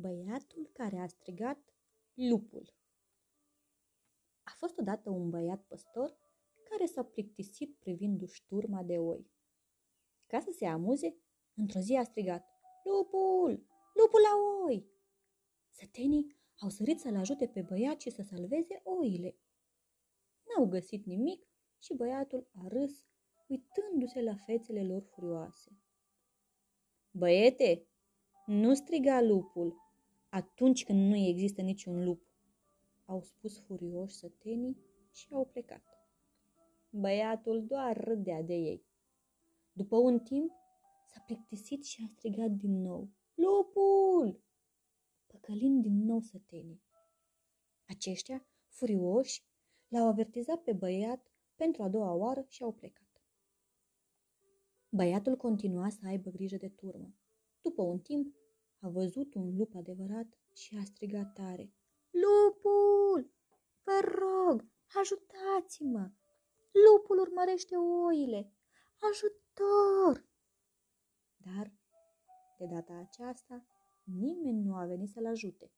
Băiatul care a strigat lupul. A fost odată un băiat păstor care s-a plictisit privindu-și șturma de oi. Ca să se amuze, într-o zi a strigat, Lupul! Lupul la oi! Sătenii au sărit să-l ajute pe băiat și să salveze oile. N-au găsit nimic și băiatul a râs, uitându-se la fețele lor furioase. Băiete, nu striga lupul atunci când nu există niciun lup, au spus furioși sătenii și au plecat. Băiatul doar râdea de ei. După un timp, s-a plictisit și a strigat din nou. Lupul! Păcălind din nou sătenii. Aceștia, furioși, l-au avertizat pe băiat pentru a doua oară și au plecat. Băiatul continua să aibă grijă de turmă. După un timp, a văzut un lup adevărat și a strigat tare. Lupul! Vă rog, ajutați-mă! Lupul urmărește oile! Ajutor! Dar, de data aceasta, nimeni nu a venit să-l ajute.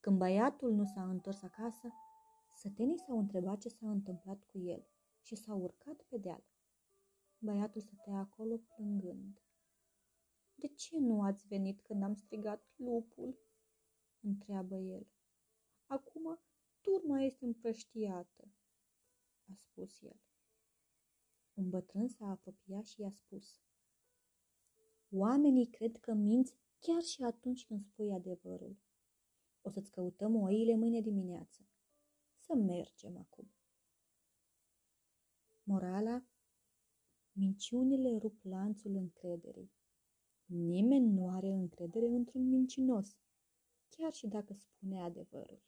Când băiatul nu s-a întors acasă, sătenii s-au întrebat ce s-a întâmplat cu el și s-au urcat pe deal. Băiatul stătea acolo plângând. De ce nu ați venit când am strigat lupul?" întreabă el. Acum turma este împrăștiată, a spus el. Un bătrân s-a apropiat și i-a spus. Oamenii cred că minți chiar și atunci când spui adevărul. O să-ți căutăm oile mâine dimineață. Să mergem acum. Morala Minciunile rup lanțul încrederii. Nimeni nu are încredere într-un mincinos, chiar și dacă spune adevărul.